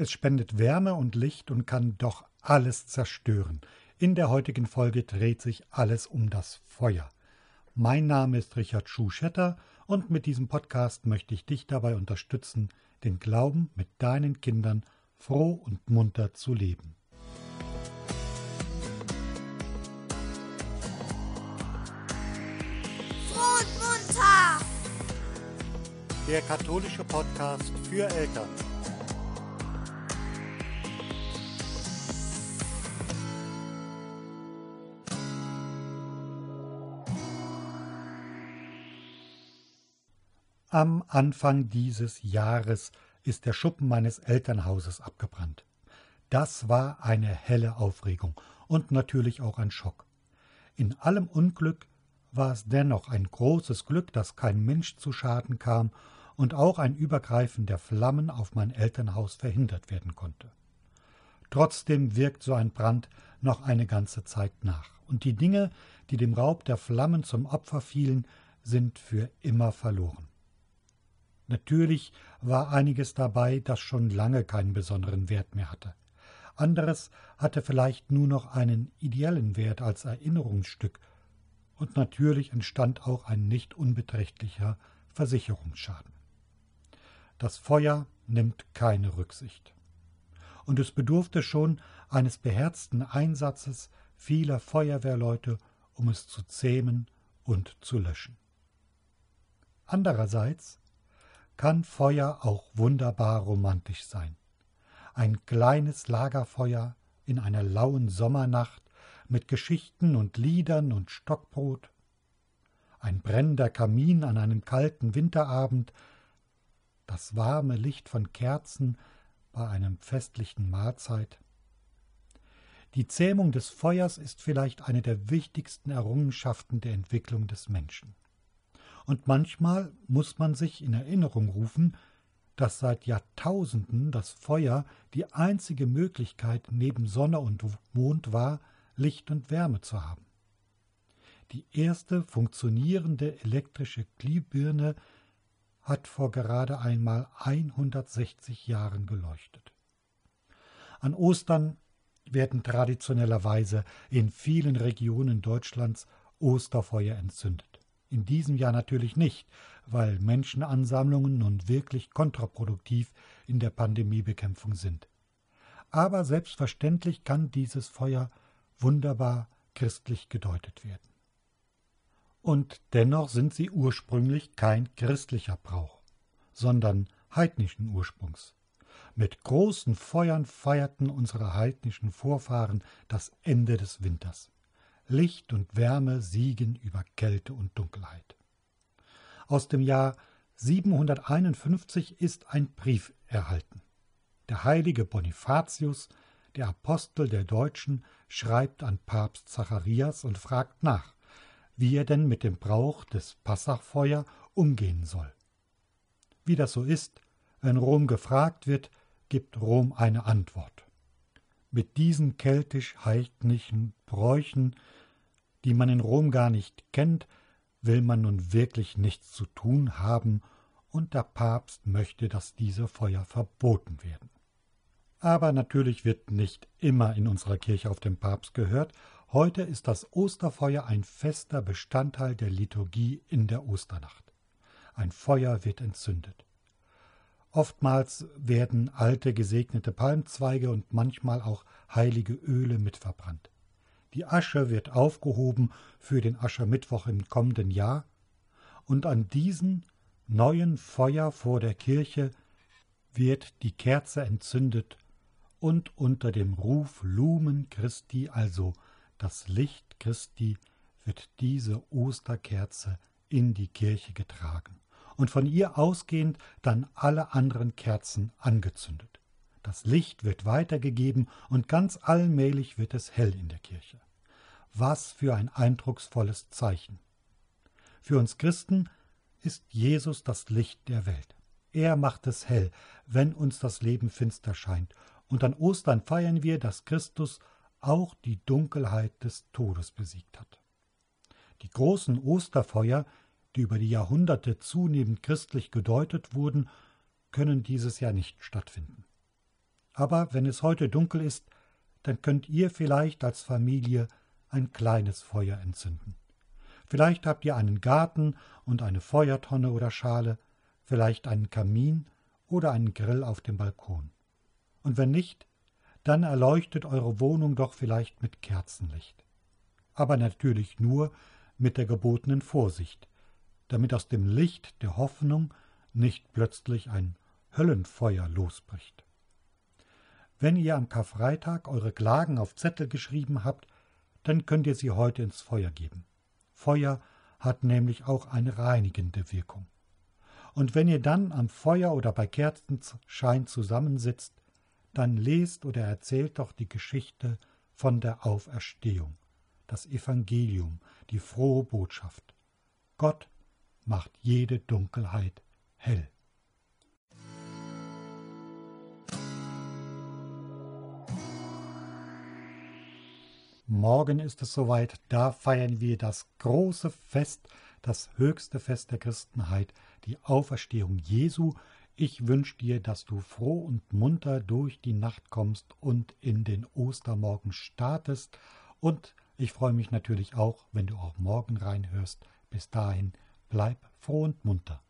Es spendet Wärme und Licht und kann doch alles zerstören. In der heutigen Folge dreht sich alles um das Feuer. Mein Name ist Richard Schuschetter und mit diesem Podcast möchte ich dich dabei unterstützen, den Glauben mit deinen Kindern froh und munter zu leben. Froh und munter! Der katholische Podcast für Eltern. Am Anfang dieses Jahres ist der Schuppen meines Elternhauses abgebrannt. Das war eine helle Aufregung und natürlich auch ein Schock. In allem Unglück war es dennoch ein großes Glück, dass kein Mensch zu Schaden kam und auch ein Übergreifen der Flammen auf mein Elternhaus verhindert werden konnte. Trotzdem wirkt so ein Brand noch eine ganze Zeit nach, und die Dinge, die dem Raub der Flammen zum Opfer fielen, sind für immer verloren. Natürlich war einiges dabei, das schon lange keinen besonderen Wert mehr hatte. Anderes hatte vielleicht nur noch einen ideellen Wert als Erinnerungsstück, und natürlich entstand auch ein nicht unbeträchtlicher Versicherungsschaden. Das Feuer nimmt keine Rücksicht. Und es bedurfte schon eines beherzten Einsatzes vieler Feuerwehrleute, um es zu zähmen und zu löschen. Andererseits kann Feuer auch wunderbar romantisch sein. Ein kleines Lagerfeuer in einer lauen Sommernacht mit Geschichten und Liedern und Stockbrot, ein brennender Kamin an einem kalten Winterabend, das warme Licht von Kerzen bei einem festlichen Mahlzeit. Die Zähmung des Feuers ist vielleicht eine der wichtigsten Errungenschaften der Entwicklung des Menschen. Und manchmal muss man sich in Erinnerung rufen, dass seit Jahrtausenden das Feuer die einzige Möglichkeit neben Sonne und Mond war, Licht und Wärme zu haben. Die erste funktionierende elektrische Glühbirne hat vor gerade einmal 160 Jahren geleuchtet. An Ostern werden traditionellerweise in vielen Regionen Deutschlands Osterfeuer entzündet. In diesem Jahr natürlich nicht, weil Menschenansammlungen nun wirklich kontraproduktiv in der Pandemiebekämpfung sind. Aber selbstverständlich kann dieses Feuer wunderbar christlich gedeutet werden. Und dennoch sind sie ursprünglich kein christlicher Brauch, sondern heidnischen Ursprungs. Mit großen Feuern feierten unsere heidnischen Vorfahren das Ende des Winters. Licht und Wärme siegen über Kälte und Dunkelheit. Aus dem Jahr 751 ist ein Brief erhalten. Der heilige Bonifatius, der Apostel der Deutschen, schreibt an Papst Zacharias und fragt nach, wie er denn mit dem Brauch des Passachfeuer umgehen soll. Wie das so ist, wenn Rom gefragt wird, gibt Rom eine Antwort. Mit diesen keltisch-heidnischen Bräuchen die man in Rom gar nicht kennt, will man nun wirklich nichts zu tun haben, und der Papst möchte, dass diese Feuer verboten werden. Aber natürlich wird nicht immer in unserer Kirche auf den Papst gehört. Heute ist das Osterfeuer ein fester Bestandteil der Liturgie in der Osternacht. Ein Feuer wird entzündet. Oftmals werden alte gesegnete Palmzweige und manchmal auch heilige Öle mitverbrannt. Die Asche wird aufgehoben für den Aschermittwoch im kommenden Jahr, und an diesem neuen Feuer vor der Kirche wird die Kerze entzündet und unter dem Ruf Lumen Christi, also das Licht Christi, wird diese Osterkerze in die Kirche getragen und von ihr ausgehend dann alle anderen Kerzen angezündet. Das Licht wird weitergegeben und ganz allmählich wird es hell in der Kirche. Was für ein eindrucksvolles Zeichen. Für uns Christen ist Jesus das Licht der Welt. Er macht es hell, wenn uns das Leben finster scheint, und an Ostern feiern wir, dass Christus auch die Dunkelheit des Todes besiegt hat. Die großen Osterfeuer, die über die Jahrhunderte zunehmend christlich gedeutet wurden, können dieses Jahr nicht stattfinden. Aber wenn es heute dunkel ist, dann könnt ihr vielleicht als Familie ein kleines Feuer entzünden. Vielleicht habt ihr einen Garten und eine Feuertonne oder Schale, vielleicht einen Kamin oder einen Grill auf dem Balkon. Und wenn nicht, dann erleuchtet eure Wohnung doch vielleicht mit Kerzenlicht. Aber natürlich nur mit der gebotenen Vorsicht, damit aus dem Licht der Hoffnung nicht plötzlich ein Höllenfeuer losbricht. Wenn ihr am Karfreitag eure Klagen auf Zettel geschrieben habt, dann könnt ihr sie heute ins Feuer geben. Feuer hat nämlich auch eine reinigende Wirkung. Und wenn ihr dann am Feuer oder bei Kerzenschein zusammensitzt, dann lest oder erzählt doch die Geschichte von der Auferstehung, das Evangelium, die frohe Botschaft. Gott macht jede Dunkelheit hell. Morgen ist es soweit, da feiern wir das große Fest, das höchste Fest der Christenheit, die Auferstehung Jesu. Ich wünsche dir, dass du froh und munter durch die Nacht kommst und in den Ostermorgen startest. Und ich freue mich natürlich auch, wenn du auch morgen reinhörst. Bis dahin, bleib froh und munter.